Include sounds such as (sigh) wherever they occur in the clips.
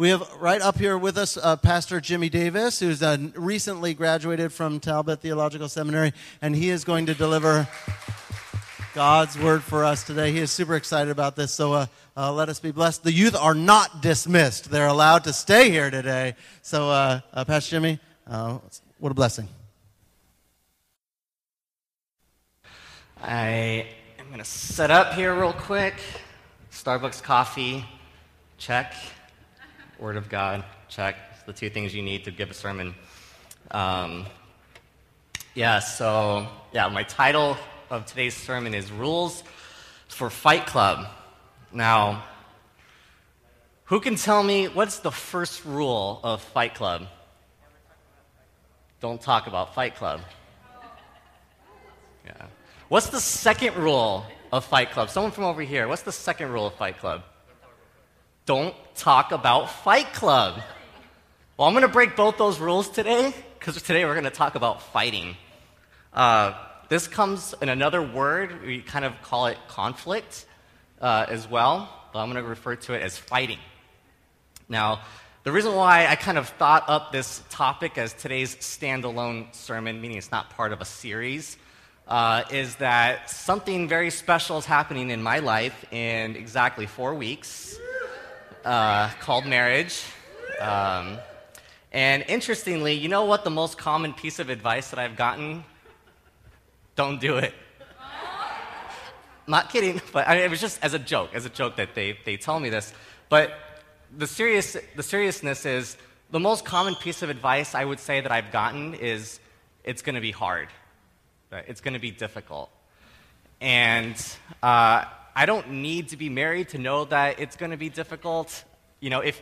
We have right up here with us uh, Pastor Jimmy Davis, who's uh, recently graduated from Talbot Theological Seminary, and he is going to deliver God's word for us today. He is super excited about this, so uh, uh let us be blessed. The youth are not dismissed, they're allowed to stay here today. So, uh, uh, Pastor Jimmy, what a blessing. I am going to set up here real quick. Starbucks coffee, check. Word of God, check. It's the two things you need to give a sermon. Um, yeah, so, yeah, my title of today's sermon is Rules for Fight Club. Now, who can tell me what's the first rule of Fight Club? Don't talk about Fight Club. Yeah. What's the second rule of Fight Club? Someone from over here. What's the second rule of Fight Club? Don't talk about Fight Club. Well, I'm going to break both those rules today because today we're going to talk about fighting. Uh, this comes in another word. We kind of call it conflict uh, as well, but I'm going to refer to it as fighting. Now, the reason why I kind of thought up this topic as today's standalone sermon, meaning it's not part of a series, uh, is that something very special is happening in my life in exactly four weeks uh, called marriage. Um, and interestingly, you know what the most common piece of advice that I've gotten? Don't do it. Not kidding, but I mean, it was just as a joke, as a joke that they, they tell me this. But the, serious, the seriousness is the most common piece of advice I would say that I've gotten is it's going to be hard. It's going to be difficult. And uh, I don't need to be married to know that it's going to be difficult. You know, if,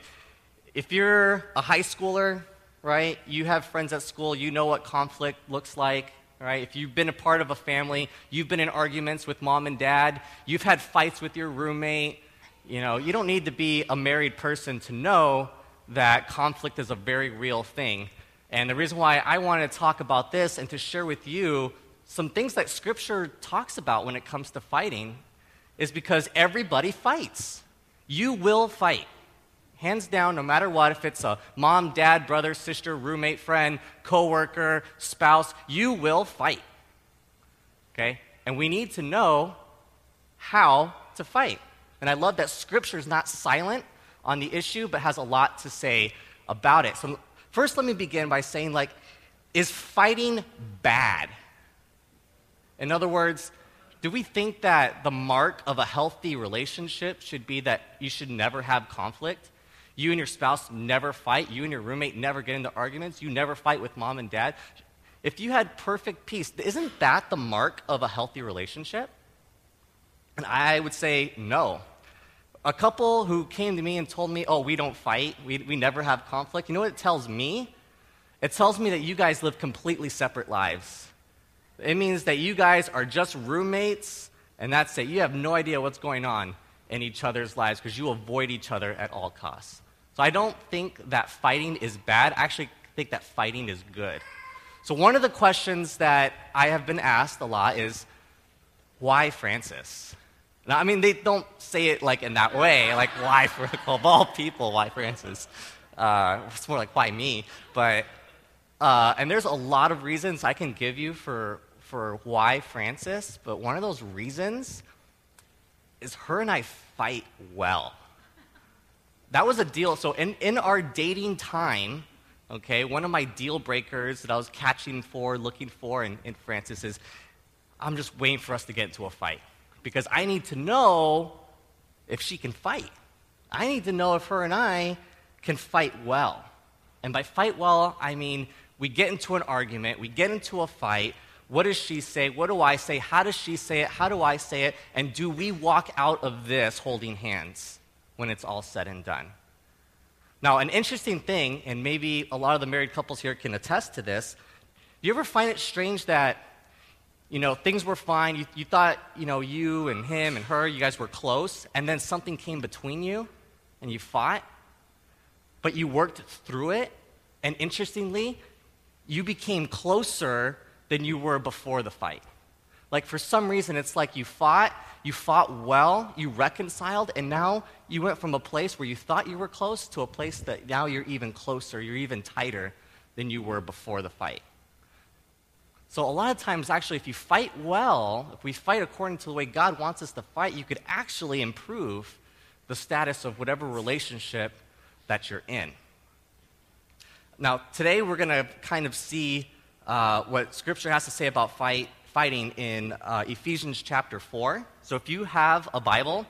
if you're a high schooler, right, you have friends at school, you know what conflict looks like, right? If you've been a part of a family, you've been in arguments with mom and dad, you've had fights with your roommate, you know, you don't need to be a married person to know that conflict is a very real thing. And the reason why I wanted to talk about this and to share with you some things that Scripture talks about when it comes to fighting is because everybody fights. You will fight. Hands down, no matter what, if it's a mom, dad, brother, sister, roommate, friend, coworker, spouse, you will fight. Okay? And we need to know how to fight. And I love that scripture is not silent on the issue, but has a lot to say about it. So, first, let me begin by saying, like, is fighting bad? In other words, do we think that the mark of a healthy relationship should be that you should never have conflict? You and your spouse never fight. You and your roommate never get into arguments. You never fight with mom and dad. If you had perfect peace, isn't that the mark of a healthy relationship? And I would say no. A couple who came to me and told me, oh, we don't fight, we, we never have conflict, you know what it tells me? It tells me that you guys live completely separate lives. It means that you guys are just roommates, and that's it. You have no idea what's going on in each other's lives because you avoid each other at all costs. So I don't think that fighting is bad. I actually think that fighting is good. So one of the questions that I have been asked a lot is, why Francis? Now, I mean, they don't say it like in that way, like why, for, (laughs) of all people, why Francis? Uh, it's more like why me? But uh, and there's a lot of reasons I can give you for for why Francis, but one of those reasons is her and I fight well. That was a deal. So, in, in our dating time, okay, one of my deal breakers that I was catching for, looking for in, in Francis is I'm just waiting for us to get into a fight because I need to know if she can fight. I need to know if her and I can fight well. And by fight well, I mean we get into an argument, we get into a fight, what does she say? What do I say? How does she say it? How do I say it? And do we walk out of this holding hands when it's all said and done? Now, an interesting thing, and maybe a lot of the married couples here can attest to this. Do you ever find it strange that, you know, things were fine, you, you thought, you know, you and him and her, you guys were close, and then something came between you and you fought, but you worked through it, and interestingly, you became closer than you were before the fight. Like, for some reason, it's like you fought, you fought well, you reconciled, and now you went from a place where you thought you were close to a place that now you're even closer, you're even tighter than you were before the fight. So, a lot of times, actually, if you fight well, if we fight according to the way God wants us to fight, you could actually improve the status of whatever relationship that you're in. Now, today we're going to kind of see uh, what Scripture has to say about fight, fighting in uh, Ephesians chapter 4. So, if you have a Bible,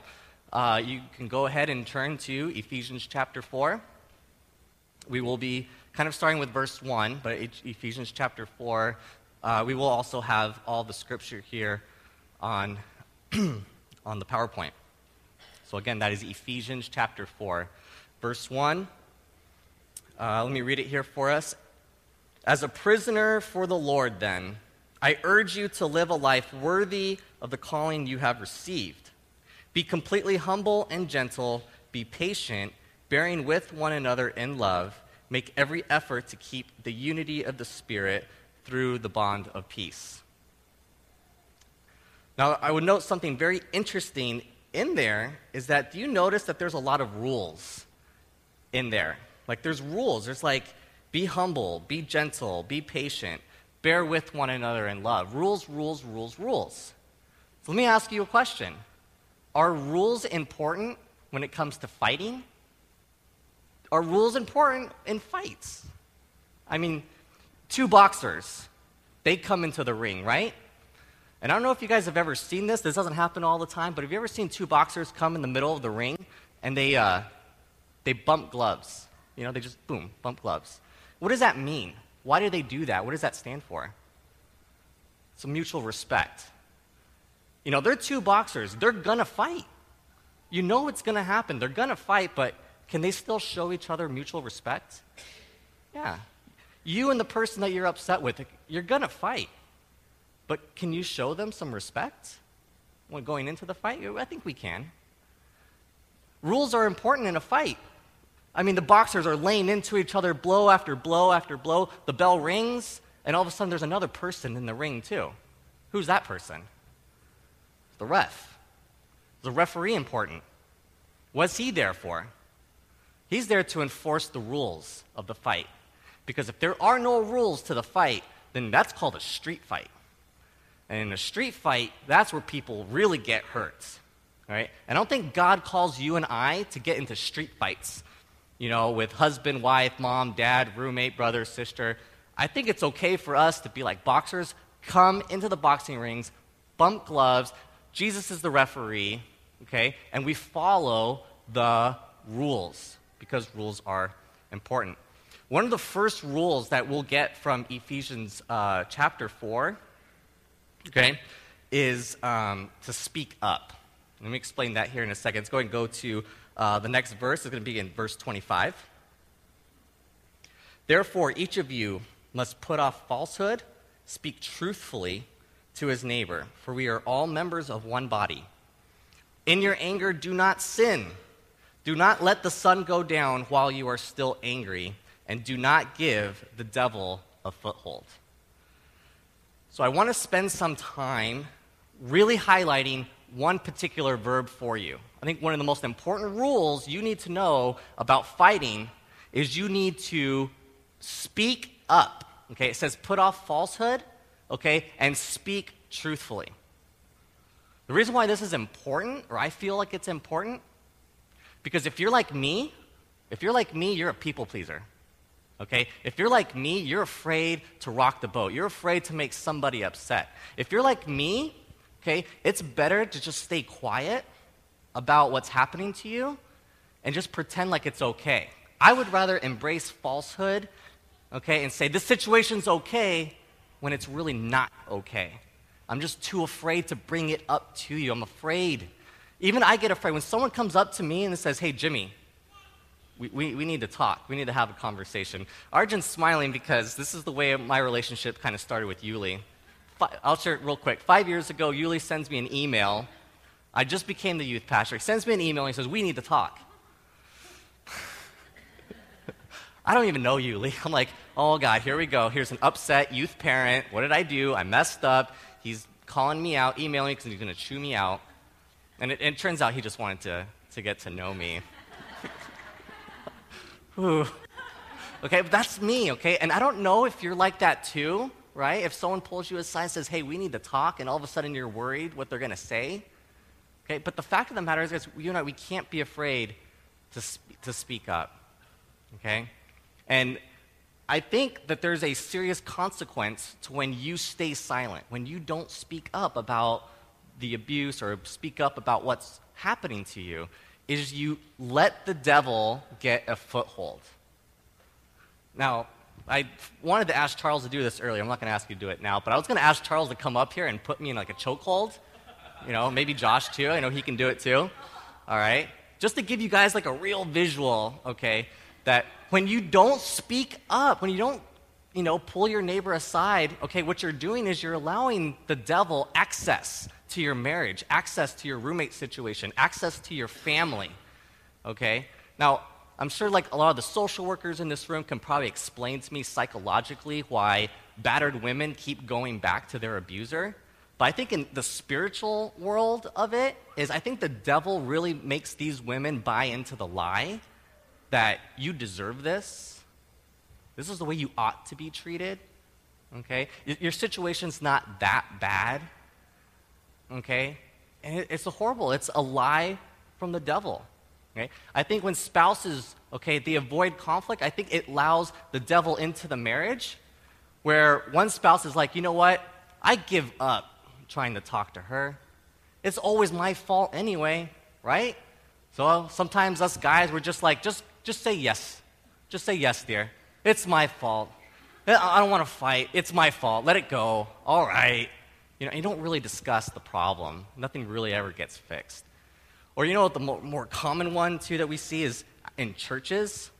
uh, you can go ahead and turn to Ephesians chapter 4. We will be kind of starting with verse 1, but Ephesians chapter 4, uh, we will also have all the scripture here on, (clears throat) on the PowerPoint. So, again, that is Ephesians chapter 4, verse 1. Uh, let me read it here for us. As a prisoner for the Lord, then, I urge you to live a life worthy of the calling you have received. Be completely humble and gentle, be patient, bearing with one another in love. Make every effort to keep the unity of the Spirit through the bond of peace. Now, I would note something very interesting in there is that do you notice that there's a lot of rules in there? Like, there's rules. There's like, be humble, be gentle, be patient, bear with one another in love. Rules, rules, rules, rules. So let me ask you a question Are rules important when it comes to fighting? Are rules important in fights? I mean, two boxers, they come into the ring, right? And I don't know if you guys have ever seen this. This doesn't happen all the time, but have you ever seen two boxers come in the middle of the ring and they, uh, they bump gloves? You know, they just, boom, bump gloves. What does that mean? Why do they do that? What does that stand for? It's mutual respect. You know, they're two boxers. They're going to fight. You know it's going to happen. They're going to fight, but can they still show each other mutual respect? Yeah. You and the person that you're upset with, you're going to fight. But can you show them some respect when going into the fight? I think we can. Rules are important in a fight. I mean, the boxers are laying into each other blow after blow after blow. The bell rings, and all of a sudden there's another person in the ring, too. Who's that person? The ref. Is the referee important? What's he there for? He's there to enforce the rules of the fight. Because if there are no rules to the fight, then that's called a street fight. And in a street fight, that's where people really get hurt. Right? I don't think God calls you and I to get into street fights, you know, with husband, wife, mom, dad, roommate, brother, sister. I think it's okay for us to be like boxers, come into the boxing rings, bump gloves. Jesus is the referee, okay? And we follow the rules because rules are important. One of the first rules that we'll get from Ephesians uh, chapter 4, okay, is um, to speak up. Let me explain that here in a second. Let's go and go to uh, the next verse. is going to be in verse 25. Therefore, each of you must put off falsehood, speak truthfully to his neighbor, for we are all members of one body. In your anger, do not sin. Do not let the sun go down while you are still angry and do not give the devil a foothold. So, I want to spend some time really highlighting one particular verb for you. I think one of the most important rules you need to know about fighting is you need to speak up. Okay, it says put off falsehood, okay, and speak truthfully. The reason why this is important, or I feel like it's important, because if you're like me, if you're like me, you're a people pleaser okay? If you're like me, you're afraid to rock the boat. You're afraid to make somebody upset. If you're like me, okay, it's better to just stay quiet about what's happening to you and just pretend like it's okay. I would rather embrace falsehood, okay, and say this situation's okay when it's really not okay. I'm just too afraid to bring it up to you. I'm afraid. Even I get afraid when someone comes up to me and says, Hey, Jimmy, we, we, we need to talk. We need to have a conversation. Arjun's smiling because this is the way my relationship kind of started with Yuli. I'll share it real quick. Five years ago, Yuli sends me an email. I just became the youth pastor. He sends me an email and he says, We need to talk. (laughs) I don't even know you, Lee. I'm like, Oh, God, here we go. Here's an upset youth parent. What did I do? I messed up. He's calling me out, emailing me because he's going to chew me out. And it, it turns out he just wanted to, to get to know me. (laughs) Okay, but that's me, okay? And I don't know if you're like that too, right? If someone pulls you aside and says, hey, we need to talk, and all of a sudden you're worried what they're going to say. Okay, but the fact of the matter is, guys, you and I, we can't be afraid to, sp- to speak up, okay? And I think that there's a serious consequence to when you stay silent, when you don't speak up about the abuse or speak up about what's happening to you, is you let the devil get a foothold. Now, I wanted to ask Charles to do this earlier. I'm not going to ask you to do it now, but I was going to ask Charles to come up here and put me in like a chokehold. You know, maybe Josh too. I know he can do it too. All right? Just to give you guys like a real visual, okay, that when you don't speak up, when you don't, you know, pull your neighbor aside, okay, what you're doing is you're allowing the devil access to your marriage, access to your roommate situation, access to your family, okay? Now, I'm sure like a lot of the social workers in this room can probably explain to me psychologically why battered women keep going back to their abuser. But I think in the spiritual world of it is I think the devil really makes these women buy into the lie that you deserve this. This is the way you ought to be treated. Okay? Your situation's not that bad. Okay? And it's a horrible, it's a lie from the devil. Okay? I think when spouses, okay, they avoid conflict, I think it allows the devil into the marriage where one spouse is like, you know what? I give up trying to talk to her. It's always my fault anyway, right? So sometimes us guys, we're just like, just, just say yes. Just say yes, dear. It's my fault. I don't want to fight. It's my fault. Let it go. All right. You know, you don't really discuss the problem. Nothing really ever gets fixed. Or you know what the more, more common one too that we see is in churches.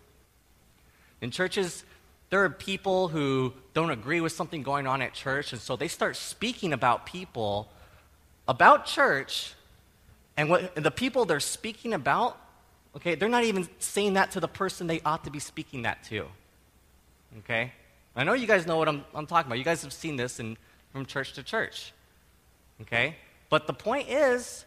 In churches, there are people who don't agree with something going on at church, and so they start speaking about people, about church, and what and the people they're speaking about, okay, they're not even saying that to the person they ought to be speaking that to. Okay? I know you guys know what I'm, I'm talking about. You guys have seen this in, from church to church. Okay? But the point is,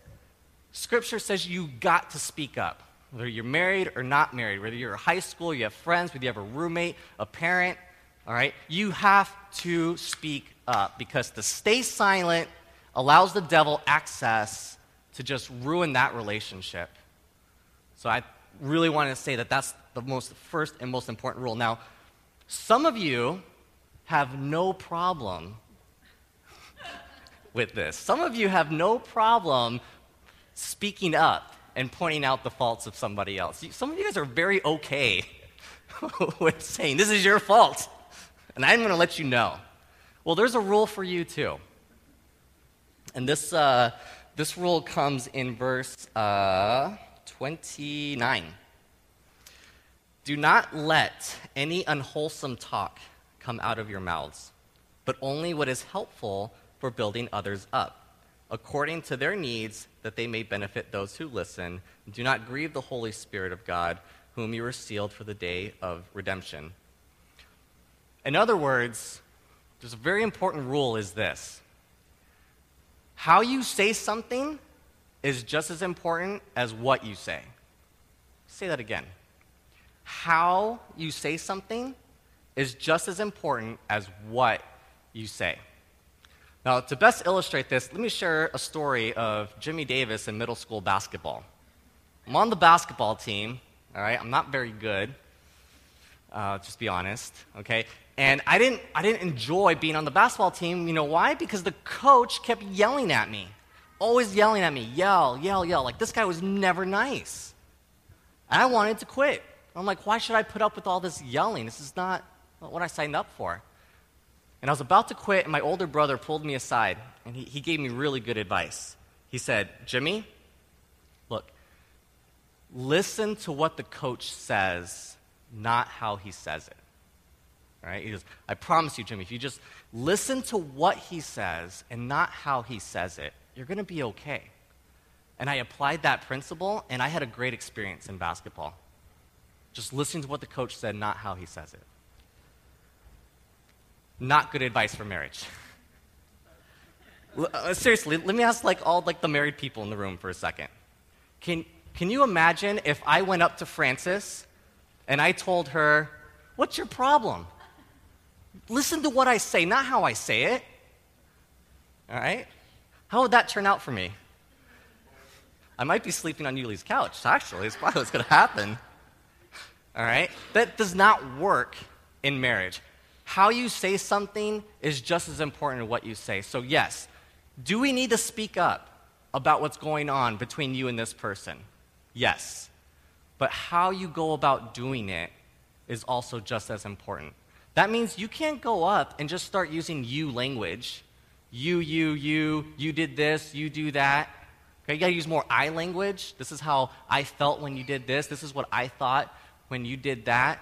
Scripture says you got to speak up, whether you're married or not married, whether you're in high school, you have friends, whether you have a roommate, a parent, all right? You have to speak up because to stay silent allows the devil access to just ruin that relationship. So I really want to say that that's the most first and most important rule. Now, some of you have no problem with this. Some of you have no problem speaking up and pointing out the faults of somebody else. Some of you guys are very okay (laughs) with saying, This is your fault, and I'm going to let you know. Well, there's a rule for you too. And this, uh, this rule comes in verse uh, 29. Do not let any unwholesome talk come out of your mouths, but only what is helpful for building others up according to their needs, that they may benefit those who listen. Do not grieve the Holy Spirit of God, whom you were sealed for the day of redemption. In other words, there's a very important rule is this. How you say something is just as important as what you say. Say that again. How you say something is just as important as what you say. Now, to best illustrate this, let me share a story of Jimmy Davis in middle school basketball. I'm on the basketball team, all right? I'm not very good, uh, just be honest, okay? And I didn't, I didn't enjoy being on the basketball team. You know why? Because the coach kept yelling at me, always yelling at me, yell, yell, yell. Like this guy was never nice. And I wanted to quit. I'm like, why should I put up with all this yelling? This is not what I signed up for. And I was about to quit, and my older brother pulled me aside, and he, he gave me really good advice. He said, Jimmy, look, listen to what the coach says, not how he says it. Right? He goes, I promise you, Jimmy, if you just listen to what he says and not how he says it, you're going to be okay. And I applied that principle, and I had a great experience in basketball. Just listening to what the coach said, not how he says it. Not good advice for marriage. Uh, seriously, let me ask like all like the married people in the room for a second. Can, can you imagine if I went up to Frances and I told her, What's your problem? Listen to what I say, not how I say it. All right? How would that turn out for me? I might be sleeping on Yuli's couch, actually. It's probably what's going to happen. All right? That does not work in marriage. How you say something is just as important as what you say. So, yes, do we need to speak up about what's going on between you and this person? Yes. But how you go about doing it is also just as important. That means you can't go up and just start using you language. You, you, you, you did this, you do that. Okay, you gotta use more I language. This is how I felt when you did this. This is what I thought when you did that.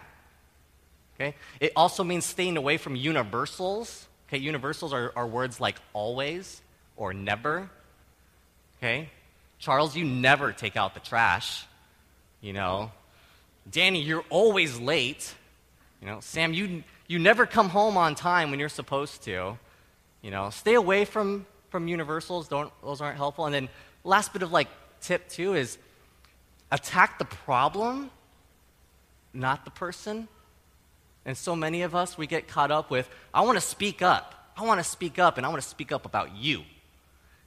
Okay? It also means staying away from universals. Okay, universals are, are words like always or never. Okay? Charles, you never take out the trash. You know, Danny, you're always late. You know, Sam, you, you never come home on time when you're supposed to. You know, stay away from, from universals. Don't, those aren't helpful. And then last bit of like tip two is attack the problem, not the person. And so many of us, we get caught up with, I want to speak up. I want to speak up, and I want to speak up about you.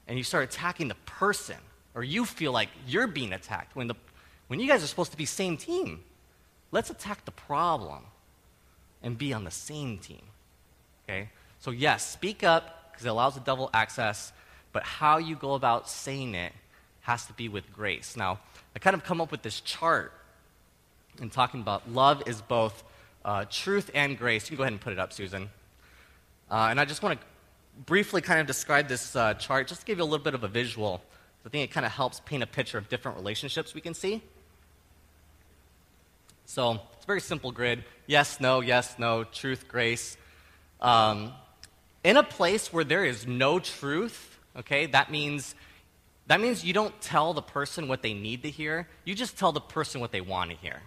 And you start attacking the person, or you feel like you're being attacked when, the, when you guys are supposed to be same team. Let's attack the problem and be on the same team. Okay? So, yes, speak up because it allows the devil access, but how you go about saying it has to be with grace. Now, I kind of come up with this chart and talking about love is both uh, truth and grace. You can go ahead and put it up, Susan. Uh, and I just want to briefly kind of describe this uh, chart just to give you a little bit of a visual. I think it kind of helps paint a picture of different relationships we can see. So it's a very simple grid yes, no, yes, no, truth, grace. Um, in a place where there is no truth, okay, that means, that means you don't tell the person what they need to hear, you just tell the person what they want to hear.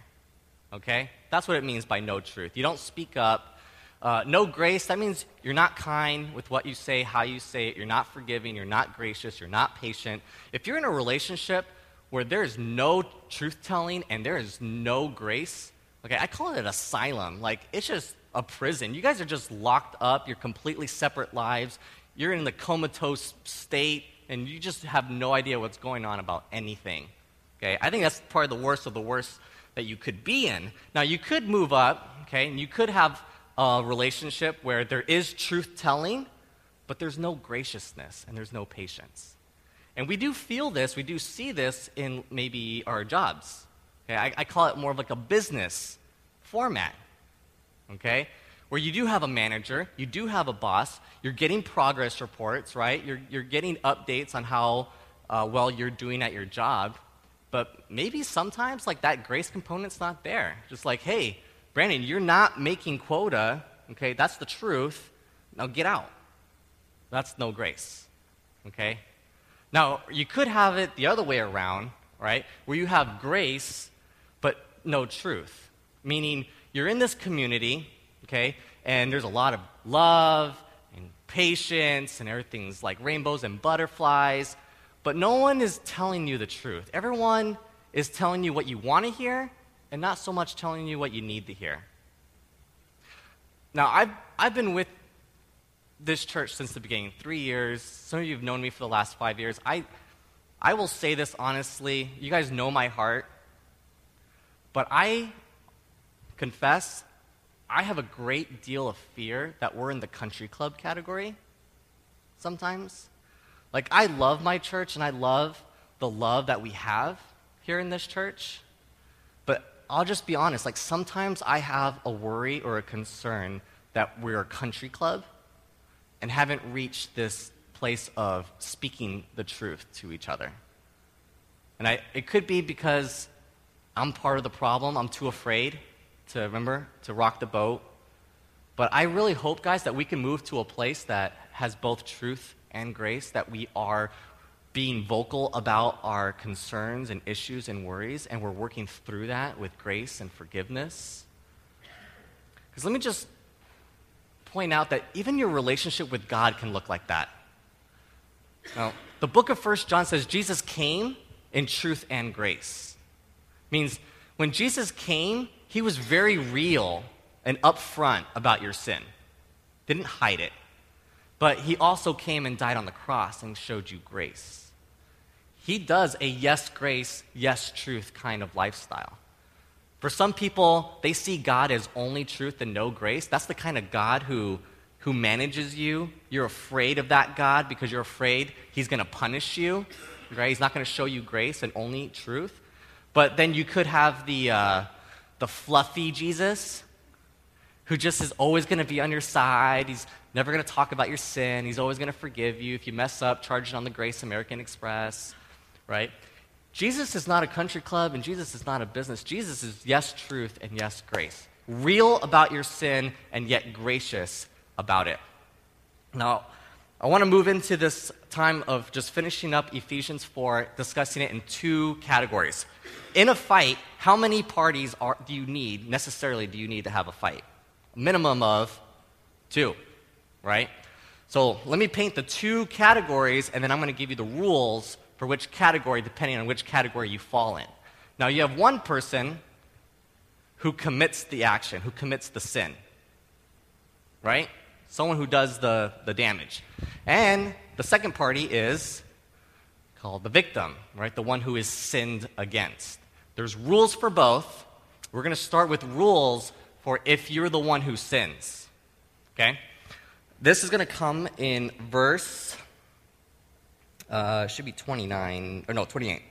Okay? That's what it means by no truth. You don't speak up. Uh, no grace, that means you're not kind with what you say, how you say it, you're not forgiving, you're not gracious, you're not patient. If you're in a relationship where there is no truth telling and there is no grace, okay, I call it an asylum. Like, it's just a prison. You guys are just locked up, you're completely separate lives, you're in the comatose state, and you just have no idea what's going on about anything. Okay, I think that's probably the worst of the worst that you could be in. Now, you could move up, okay, and you could have a relationship where there is truth telling, but there's no graciousness and there's no patience. And we do feel this, we do see this in maybe our jobs. Okay, I, I call it more of like a business format. Okay? Where you do have a manager, you do have a boss, you're getting progress reports, right? You're, you're getting updates on how uh, well you're doing at your job. But maybe sometimes like that grace component's not there. Just like, hey, Brandon, you're not making quota. Okay, that's the truth. Now get out. That's no grace. Okay? Now, you could have it the other way around, right? Where you have grace, but no truth. Meaning, you're in this community, okay, and there's a lot of love and patience, and everything's like rainbows and butterflies, but no one is telling you the truth. Everyone is telling you what you want to hear, and not so much telling you what you need to hear. Now, I've, I've been with this church since the beginning, three years. Some of you have known me for the last five years. I, I will say this honestly. You guys know my heart. But I confess, I have a great deal of fear that we're in the country club category sometimes. Like, I love my church and I love the love that we have here in this church. But I'll just be honest, like, sometimes I have a worry or a concern that we're a country club and haven't reached this place of speaking the truth to each other. And I, it could be because I'm part of the problem. I'm too afraid to remember to rock the boat. But I really hope, guys, that we can move to a place that has both truth and grace, that we are being vocal about our concerns and issues and worries, and we're working through that with grace and forgiveness. Because let me just point out that even your relationship with God can look like that. Now, the book of First John says Jesus came in truth and grace. Means when Jesus came, he was very real and upfront about your sin. Didn't hide it. But he also came and died on the cross and showed you grace. He does a yes grace, yes truth kind of lifestyle. For some people, they see God as only truth and no grace. That's the kind of God who, who manages you. You're afraid of that God because you're afraid he's going to punish you, right? He's not going to show you grace and only truth. But then you could have the, uh, the fluffy Jesus who just is always going to be on your side. He's never going to talk about your sin. He's always going to forgive you. If you mess up, charge it on the Grace American Express, right? Jesus is not a country club and Jesus is not a business. Jesus is yes, truth, and yes, grace. Real about your sin and yet gracious about it. Now, I want to move into this time of just finishing up Ephesians 4, discussing it in two categories. In a fight, how many parties are, do you need, necessarily, do you need to have a fight? Minimum of two, right? So let me paint the two categories, and then I'm going to give you the rules for which category, depending on which category you fall in. Now, you have one person who commits the action, who commits the sin, right? Someone who does the, the damage. And the second party is called the victim, right? The one who is sinned against. There's rules for both. We're going to start with rules for if you're the one who sins. Okay? This is going to come in verse uh, should be 29, or no, 28.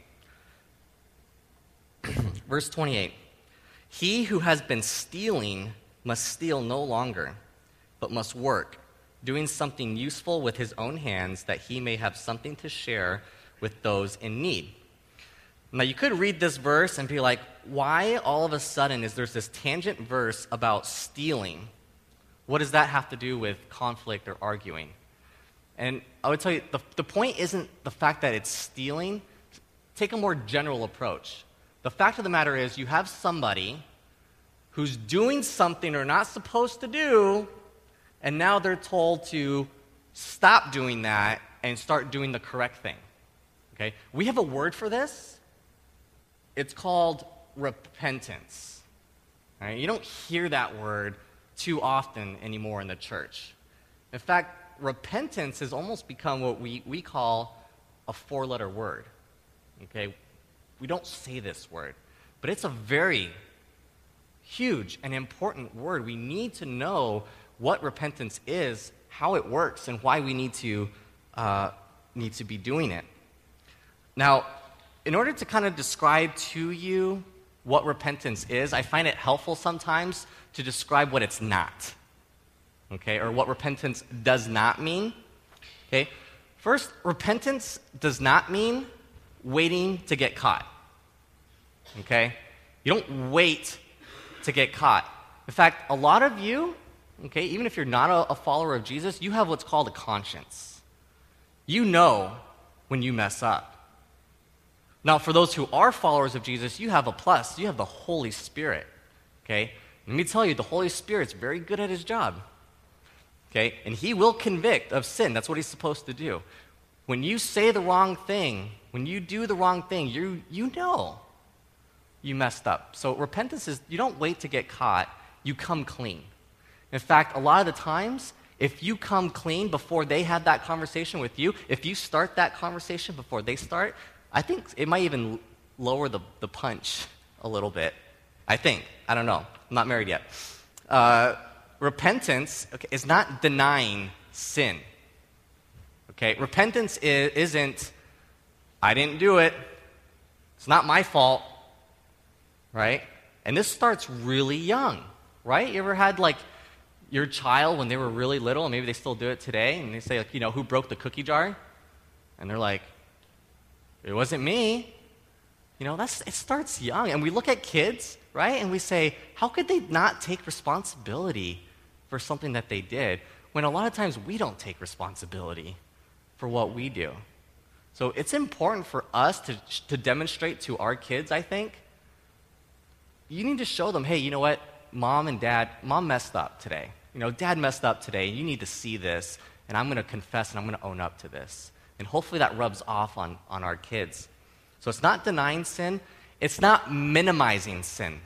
(clears throat) Verse 28 He who has been stealing must steal no longer, but must work, doing something useful with his own hands that he may have something to share with those in need. Now, you could read this verse and be like, why all of a sudden is there this tangent verse about stealing? What does that have to do with conflict or arguing? And I would tell you, the, the point isn't the fact that it's stealing. Take a more general approach. The fact of the matter is, you have somebody who's doing something they're not supposed to do, and now they're told to stop doing that and start doing the correct thing. Okay? We have a word for this. It's called repentance. Right? You don't hear that word too often anymore in the church. In fact, repentance has almost become what we, we call a four letter word. Okay? We don't say this word, but it's a very huge and important word. We need to know what repentance is, how it works, and why we need to, uh, need to be doing it. Now, in order to kind of describe to you what repentance is, I find it helpful sometimes to describe what it's not okay, or what repentance does not mean. Okay, first, repentance does not mean waiting to get caught. Okay, you don't wait to get caught. In fact, a lot of you, okay, even if you're not a, a follower of Jesus, you have what's called a conscience. You know when you mess up. Now, for those who are followers of Jesus, you have a plus. You have the Holy Spirit. Okay? Let me tell you, the Holy Spirit's very good at his job. Okay? And he will convict of sin. That's what he's supposed to do. When you say the wrong thing, when you do the wrong thing, you, you know you messed up. So repentance is you don't wait to get caught, you come clean. In fact, a lot of the times, if you come clean before they have that conversation with you, if you start that conversation before they start, I think it might even lower the, the punch a little bit. I think. I don't know. I'm not married yet. Uh, repentance okay, is not denying sin. Okay? Repentance is, isn't, I didn't do it. It's not my fault. Right? And this starts really young. Right? You ever had like your child when they were really little, and maybe they still do it today, and they say, like, you know, who broke the cookie jar? And they're like, it wasn't me. You know, that's, it starts young. And we look at kids, right? And we say, how could they not take responsibility for something that they did when a lot of times we don't take responsibility for what we do. So it's important for us to, to demonstrate to our kids, I think. You need to show them, hey, you know what? Mom and dad, mom messed up today. You know, dad messed up today. You need to see this, and I'm going to confess and I'm going to own up to this. And hopefully that rubs off on, on our kids. So it's not denying sin, it's not minimizing sin.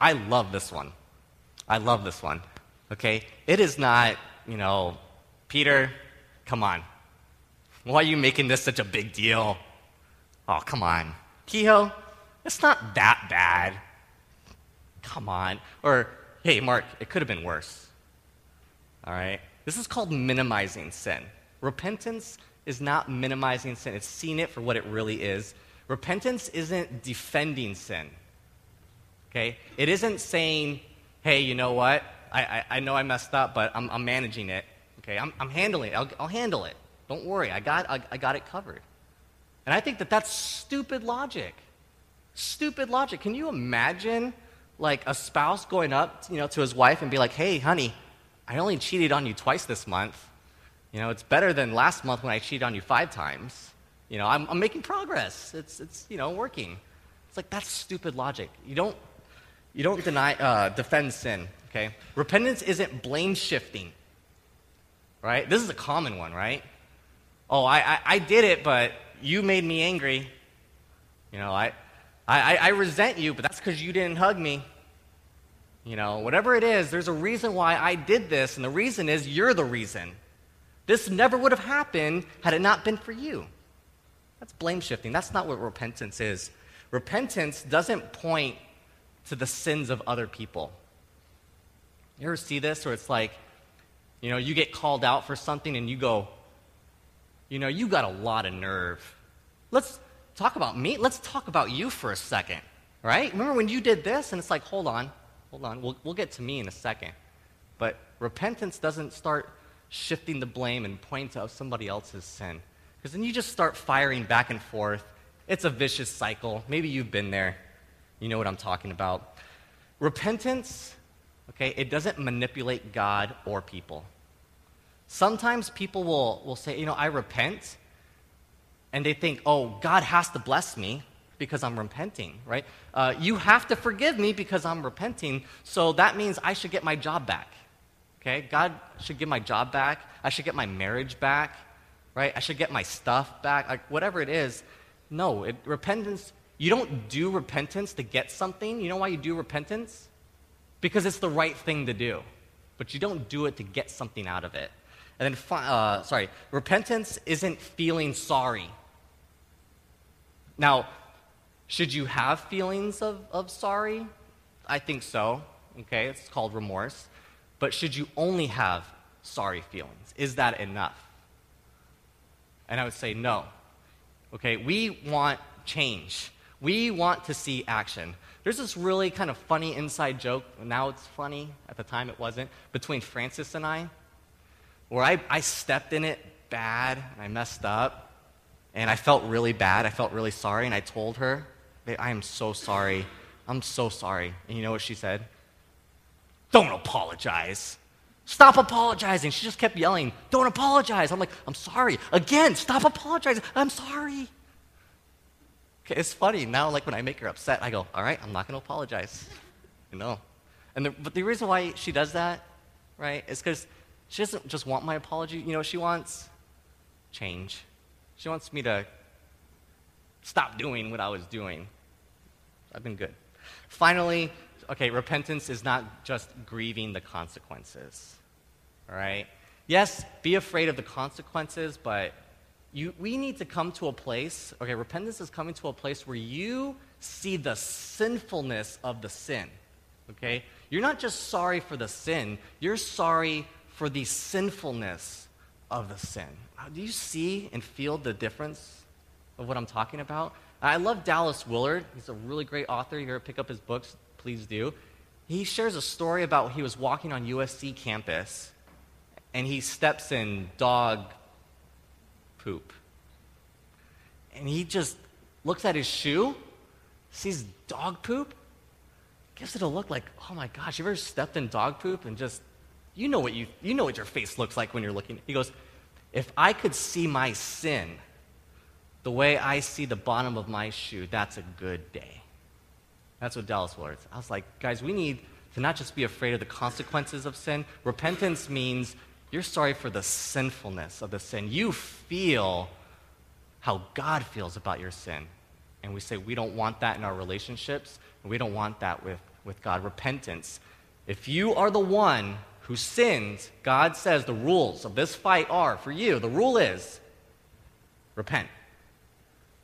I love this one. I love this one. Okay? It is not, you know, Peter, come on. Why are you making this such a big deal? Oh, come on. Kehoe, it's not that bad. Come on. Or, hey, Mark, it could have been worse. All right? This is called minimizing sin. Repentance is not minimizing sin, it's seeing it for what it really is. Repentance isn't defending sin. Okay? It isn't saying, hey, you know what? I, I, I know I messed up, but I'm, I'm managing it. Okay? I'm, I'm handling it. I'll, I'll handle it. Don't worry. I got, I, I got it covered. And I think that that's stupid logic. Stupid logic. Can you imagine like a spouse going up, you know, to his wife and be like, "Hey, honey, I only cheated on you twice this month. You know, it's better than last month when I cheated on you five times. You know, I'm, I'm making progress. It's, it's, you know, working. It's like, that's stupid logic. You don't, you don't deny, uh, defend sin, okay? Repentance isn't blame shifting, right? This is a common one, right? Oh, I, I, I did it, but you made me angry. You know, I, I, I resent you, but that's because you didn't hug me. You know, whatever it is, there's a reason why I did this, and the reason is you're the reason. This never would have happened had it not been for you. That's blame shifting. That's not what repentance is. Repentance doesn't point to the sins of other people. You ever see this where it's like, you know, you get called out for something and you go, you know, you got a lot of nerve. Let's talk about me. Let's talk about you for a second, right? Remember when you did this? And it's like, hold on, hold on. We'll, we'll get to me in a second. But repentance doesn't start shifting the blame and pointing to somebody else's sin. Because then you just start firing back and forth. It's a vicious cycle. Maybe you've been there. You know what I'm talking about. Repentance, okay, it doesn't manipulate God or people. Sometimes people will, will say, you know, I repent, and they think, oh, God has to bless me because I'm repenting, right? Uh, you have to forgive me because I'm repenting, so that means I should get my job back. Okay? God should give my job back. I should get my marriage back, right? I should get my stuff back, like whatever it is. No, it, repentance, you don't do repentance to get something. You know why you do repentance? Because it's the right thing to do. But you don't do it to get something out of it. And then, uh, sorry, repentance isn't feeling sorry. Now, should you have feelings of, of sorry? I think so. Okay, it's called remorse. But should you only have sorry feelings? Is that enough? And I would say no. Okay, we want change. We want to see action. There's this really kind of funny inside joke, now it's funny, at the time it wasn't, between Francis and I, where I, I stepped in it bad, and I messed up, and I felt really bad. I felt really sorry, and I told her, I am so sorry. I'm so sorry. And you know what she said? Don't apologize. Stop apologizing. She just kept yelling, Don't apologize. I'm like, I'm sorry. Again, stop apologizing. I'm sorry. Okay, it's funny. Now, like when I make her upset, I go, All right, I'm not going to apologize. You know? And the, but the reason why she does that, right, is because she doesn't just want my apology. You know she wants? Change. She wants me to stop doing what I was doing. I've been good. Finally, okay, repentance is not just grieving the consequences. Right? Yes, be afraid of the consequences, but you, we need to come to a place, okay, repentance is coming to a place where you see the sinfulness of the sin. Okay? You're not just sorry for the sin, you're sorry for the sinfulness of the sin. Uh, do you see and feel the difference of what I'm talking about? I love Dallas Willard. He's a really great author. You ever pick up his books, please do. He shares a story about he was walking on USC campus and he steps in dog poop. And he just looks at his shoe, sees dog poop, gives it a look like, oh my gosh, you ever stepped in dog poop and just, you know what, you, you know what your face looks like when you're looking. He goes, if I could see my sin the way I see the bottom of my shoe, that's a good day. That's what Dallas Willard. I was like, guys, we need to not just be afraid of the consequences of sin. Repentance means you're sorry for the sinfulness of the sin. You feel how God feels about your sin. And we say we don't want that in our relationships, and we don't want that with, with God. Repentance. If you are the one who sins, God says the rules of this fight are for you. The rule is repent.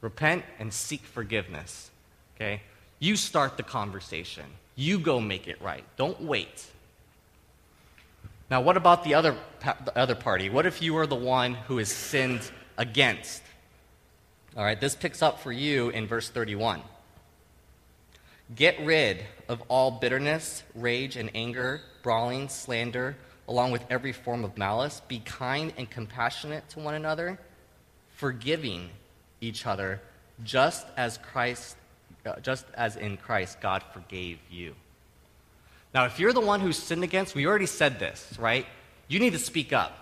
Repent and seek forgiveness. Okay? You start the conversation. You go make it right. Don't wait. Now, what about the other, the other party? What if you are the one who is sinned against? All right, this picks up for you in verse 31. Get rid of all bitterness, rage, and anger, brawling, slander, along with every form of malice. Be kind and compassionate to one another, forgiving each other, just as Christ, Uh, just as in Christ God forgave you. Now, if you're the one who's sinned against, we already said this, right? You need to speak up.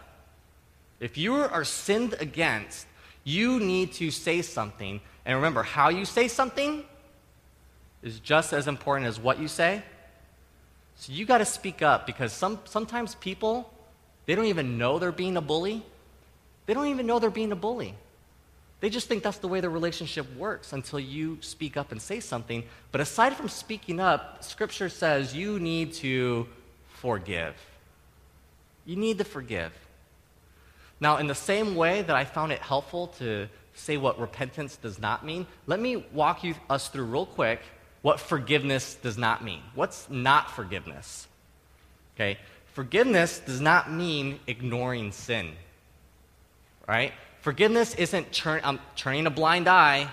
If you are sinned against, you need to say something. And remember, how you say something is just as important as what you say. So you got to speak up because some, sometimes people, they don't even know they're being a bully. They don't even know they're being a bully. They just think that's the way the relationship works until you speak up and say something. But aside from speaking up, Scripture says you need to forgive. You need to forgive. Now, in the same way that I found it helpful to say what repentance does not mean, let me walk you, us through real quick what forgiveness does not mean. What's not forgiveness? Okay? Forgiveness does not mean ignoring sin. Right? Forgiveness isn't turn, I'm turning a blind eye,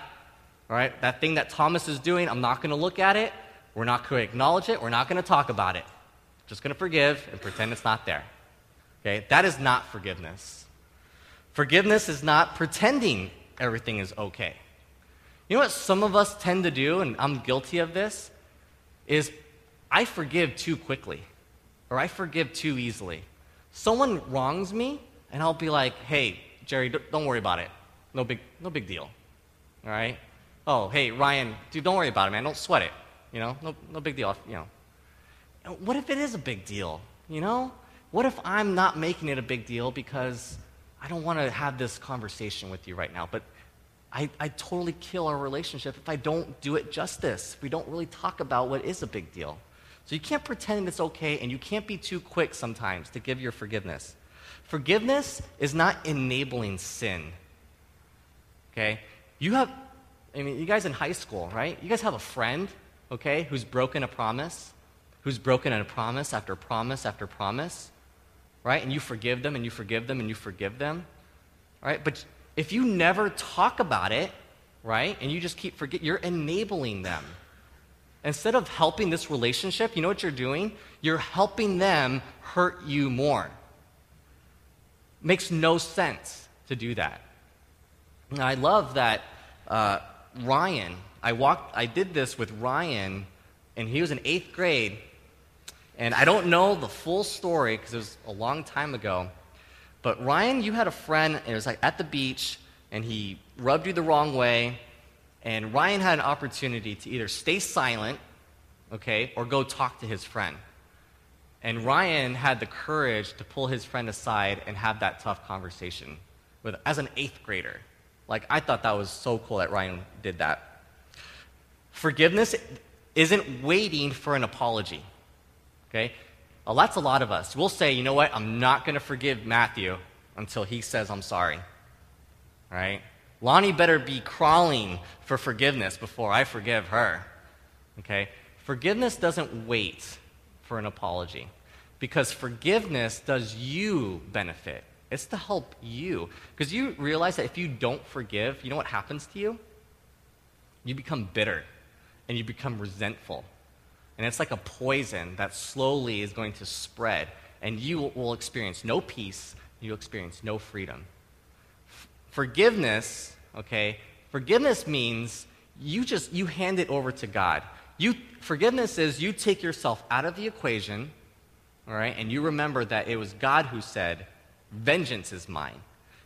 right? That thing that Thomas is doing, I'm not going to look at it. We're not going to acknowledge it. We're not going to talk about it. Just going to forgive and pretend it's not there. Okay? That is not forgiveness. Forgiveness is not pretending everything is okay. You know what some of us tend to do, and I'm guilty of this, is I forgive too quickly or I forgive too easily. Someone wrongs me, and I'll be like, hey, Jerry, don't worry about it. No big, no big deal. All right? Oh, hey, Ryan, dude, don't worry about it, man. Don't sweat it. You know, no, no big deal. You know. What if it is a big deal? You know? What if I'm not making it a big deal because I don't want to have this conversation with you right now, but I, I totally kill our relationship if I don't do it justice. We don't really talk about what is a big deal. So you can't pretend it's okay, and you can't be too quick sometimes to give your forgiveness. Forgiveness is not enabling sin. Okay? You have, I mean, you guys in high school, right? You guys have a friend, okay, who's broken a promise, who's broken a promise after promise after promise, right? And you forgive them and you forgive them and you forgive them, right? But if you never talk about it, right, and you just keep forget, you're enabling them. Instead of helping this relationship, you know what you're doing? You're helping them hurt you more. Makes no sense to do that. I love that uh, Ryan, I walked, I did this with Ryan, and he was in eighth grade, and I don't know the full story because it was a long time ago. But Ryan, you had a friend, and it was like at the beach, and he rubbed you the wrong way, and Ryan had an opportunity to either stay silent, okay, or go talk to his friend. And Ryan had the courage to pull his friend aside and have that tough conversation with, as an eighth grader. Like, I thought that was so cool that Ryan did that. Forgiveness isn't waiting for an apology. Okay? Well, that's a lot of us. We'll say, you know what? I'm not going to forgive Matthew until he says I'm sorry. Right? Lonnie better be crawling for forgiveness before I forgive her. Okay? Forgiveness doesn't wait for an apology. Because forgiveness does you benefit. It's to help you. Because you realize that if you don't forgive, you know what happens to you? You become bitter and you become resentful. And it's like a poison that slowly is going to spread. And you will experience no peace, you'll experience no freedom. F- forgiveness, okay, forgiveness means you just you hand it over to God. You forgiveness is you take yourself out of the equation all right? And you remember that it was God who said, Vengeance is mine.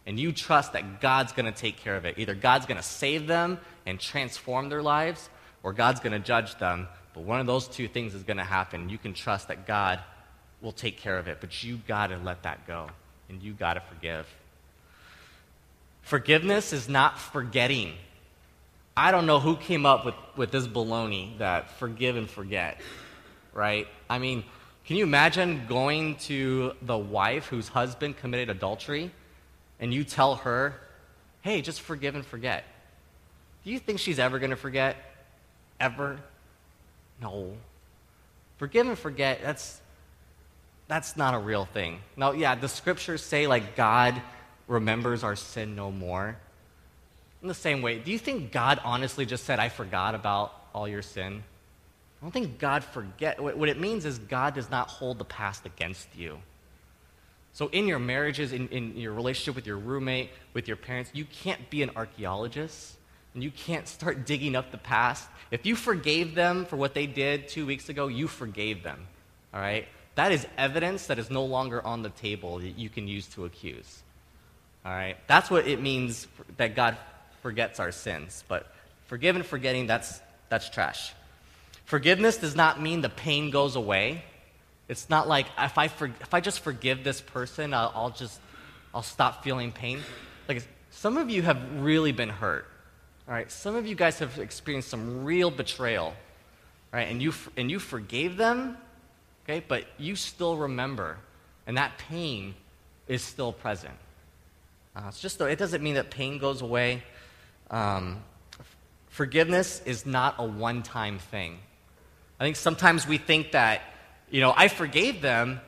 And you trust that God's going to take care of it. Either God's going to save them and transform their lives, or God's going to judge them. But one of those two things is going to happen. You can trust that God will take care of it, but you got to let that go, and you got to forgive. Forgiveness is not forgetting. I don't know who came up with, with this baloney that forgive and forget, right? I mean, can you imagine going to the wife whose husband committed adultery and you tell her, hey, just forgive and forget? Do you think she's ever going to forget? Ever? No. Forgive and forget, that's, that's not a real thing. Now, yeah, the scriptures say, like, God remembers our sin no more. In the same way, do you think God honestly just said, I forgot about all your sin? I don't think God forget. What it means is God does not hold the past against you. So in your marriages, in, in your relationship with your roommate, with your parents, you can't be an archaeologist and you can't start (laughs) digging up the past. If you forgave them for what they did two weeks ago, you forgave them. All right? That is evidence that is no longer on the table that you can use to accuse. All right? That's what it means that God forgets our sins. But forgive and forgetting, that's, that's trash. Forgiveness does not mean the pain goes away. It's not like if I, for, if I just forgive this person, I'll, I'll just I'll stop feeling pain. Like some of you have really been hurt. All right, some of you guys have experienced some real betrayal, right? And you and you forgave them, okay? But you still remember, and that pain is still present. Uh, it's just it doesn't mean that pain goes away. Um, forgiveness is not a one-time thing. I think sometimes we think that, you know, I forgave them,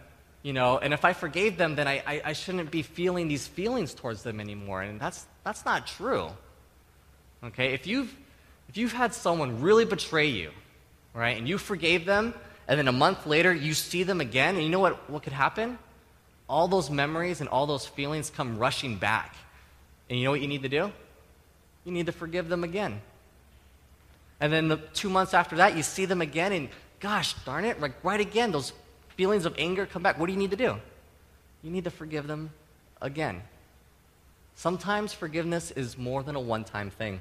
you know, and if I forgave them, then I, I, I shouldn't be feeling these feelings towards them anymore. And that's, that's not true. Okay? If you've, if you've had someone really betray you, right, and you forgave them, and then a month later you see them again, and you know what, what could happen? All those memories and all those feelings come rushing back. And you know what you need to do? You need to forgive them again. And then the two months after that, you see them again, and gosh darn it, like right again, those feelings of anger come back. What do you need to do? You need to forgive them again. Sometimes forgiveness is more than a one time thing.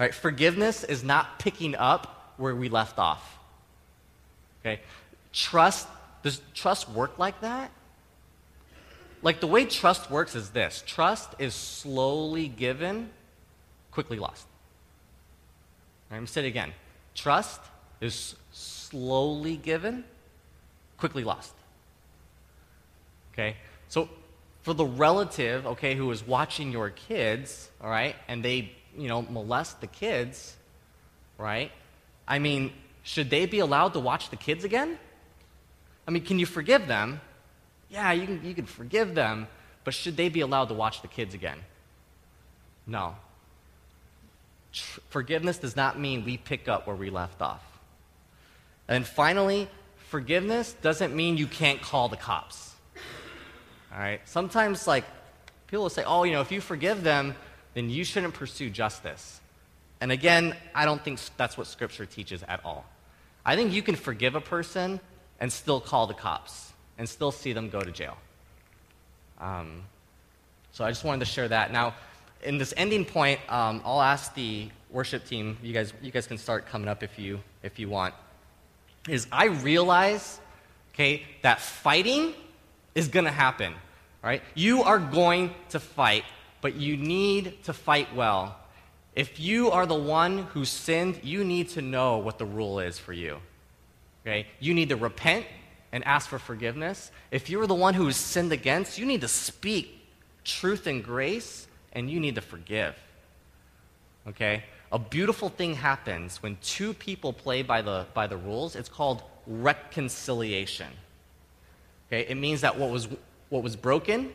All right, forgiveness is not picking up where we left off. Okay? Trust, does trust work like that? Like the way trust works is this trust is slowly given, quickly lost. All right, I'm say it again. Trust is slowly given, quickly lost. Okay? So for the relative, okay, who is watching your kids, all right, and they, you know, molest the kids, right? I mean, should they be allowed to watch the kids again? I mean, can you forgive them? Yeah, you can, you can forgive them, but should they be allowed to watch the kids again? No. Tr- forgiveness does not mean we pick up where we left off. And finally, forgiveness doesn't mean you can't call the cops. All right? Sometimes, like, people will say, oh, you know, if you forgive them, then you shouldn't pursue justice. And again, I don't think that's what Scripture teaches at all. I think you can forgive a person and still call the cops and still see them go to jail. Um, so I just wanted to share that. Now, in this ending point, um, I'll ask the worship team. You guys, you guys can start coming up if you if you want. Is I realize, okay, that fighting is going to happen. Right? You are going to fight, but you need to fight well. If you are the one who sinned, you need to know what the rule is for you. Okay? You need to repent and ask for forgiveness. If you're the one who is sinned against, you need to speak truth and grace and you need to forgive. Okay? A beautiful thing happens when two people play by the, by the rules. It's called reconciliation. Okay? It means that what was, what was broken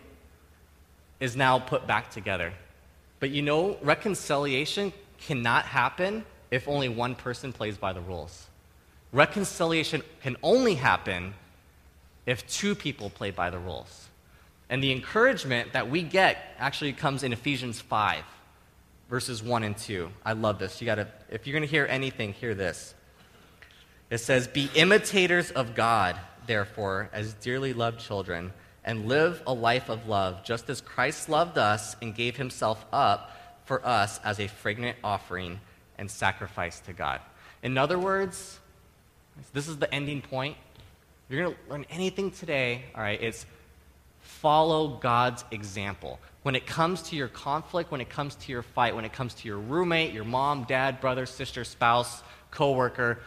is now put back together. But you know, reconciliation cannot happen if only one person plays by the rules. Reconciliation can only happen if two people play by the rules. And the encouragement that we get actually comes in Ephesians 5, verses 1 and 2. I love this. You gotta, if you're going to hear anything, hear this. It says, Be imitators of God, therefore, as dearly loved children, and live a life of love, just as Christ loved us and gave himself up for us as a fragrant offering and sacrifice to God. In other words, this is the ending point. If you're going to learn anything today, all right, it's follow God's example. When it comes to your conflict, when it comes to your fight, when it comes to your roommate, your mom, dad, brother, sister, spouse, coworker,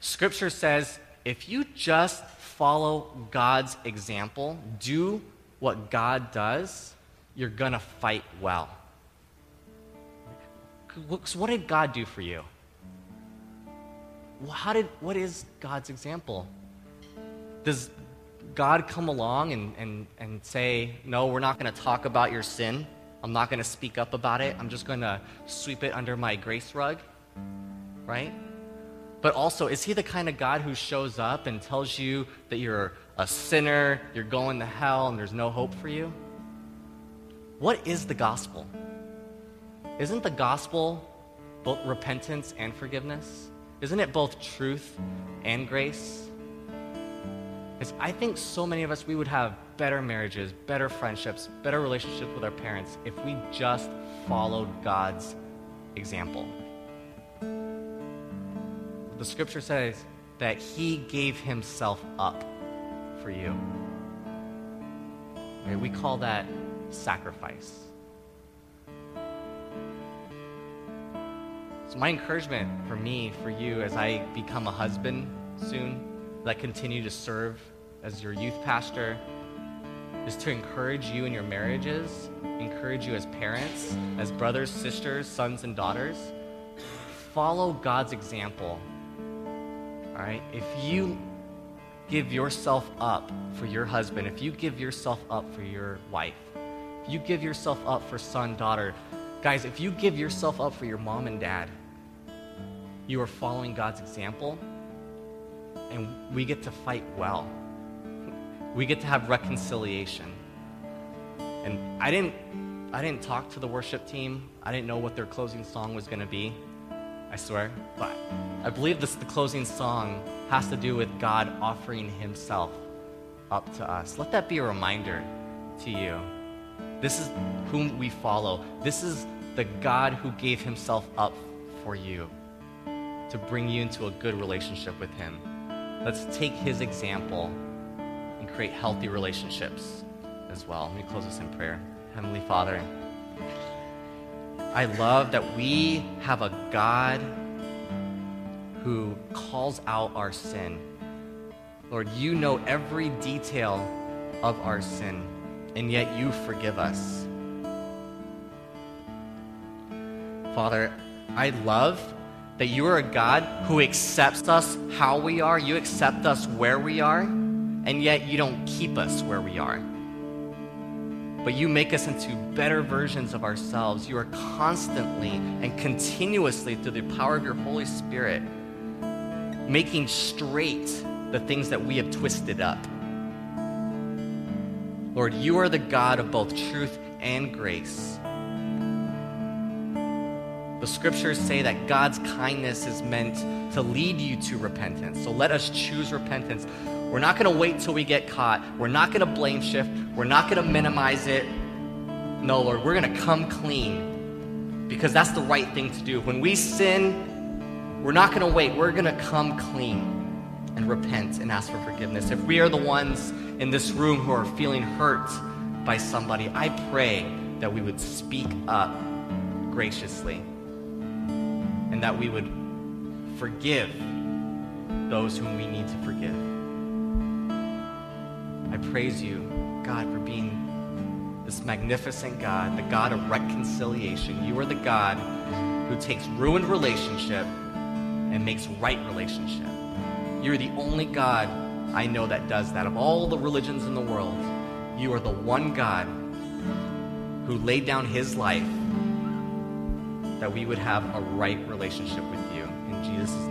scripture says if you just follow God's example, do what God does, you're going to fight well. So what did God do for you? How did, what is God's example? Does God come along and, and, and say, No, we're not going to talk about your sin. I'm not going to speak up about it. I'm just going to sweep it under my grace rug? Right? But also, is he the kind of God who shows up and tells you that you're a sinner, you're going to hell, and there's no hope for you? What is the gospel? Isn't the gospel both repentance and forgiveness? Isn't it both truth and grace? Because I think so many of us, we would have better marriages, better friendships, better relationships with our parents if we just followed God's example. The scripture says that He gave Himself up for you. Right? We call that sacrifice. So, my encouragement for me, for you, as I become a husband soon, that continue to serve as your youth pastor, is to encourage you in your marriages, encourage you as parents, as brothers, sisters, sons, and daughters. Follow God's example. All right? If you give yourself up for your husband, if you give yourself up for your wife, if you give yourself up for son, daughter, guys, if you give yourself up for your mom and dad, you are following God's example, and we get to fight well. We get to have reconciliation. And I didn't, I didn't talk to the worship team. I didn't know what their closing song was going to be. I swear. But I believe this, the closing song has to do with God offering Himself up to us. Let that be a reminder to you. This is whom we follow. This is the God who gave Himself up for you to bring you into a good relationship with Him. Let's take His example create healthy relationships as well. Let me close this in prayer. Heavenly Father, I love that we have a God who calls out our sin. Lord, you know every detail of our sin, and yet you forgive us. Father, I love that you are a God who accepts us how we are, you accept us where we are, and yet you don't keep us where we are. But you make us into better versions of ourselves. You are constantly and continuously, through the power of your Holy Spirit, making straight the things that we have twisted up. Lord, you are the God of both truth and grace. The scriptures say that God's kindness is meant to lead you to repentance. So let us choose repentance. We're not going to wait till we get caught. We're not going to blame shift. We're not going to minimize it. No, Lord, we're going to come clean because that's the right thing to do. When we sin, we're not going to wait. We're going to come clean and repent and ask for forgiveness. If we are the ones in this room who are feeling hurt by somebody, I pray that we would speak up graciously and that we would forgive those whom we need to forgive. Praise you, God, for being this magnificent God, the God of reconciliation. You are the God who takes ruined relationship and makes right relationship. You're the only God I know that does that. Of all the religions in the world, you are the one God who laid down his life that we would have a right relationship with you. In Jesus' name.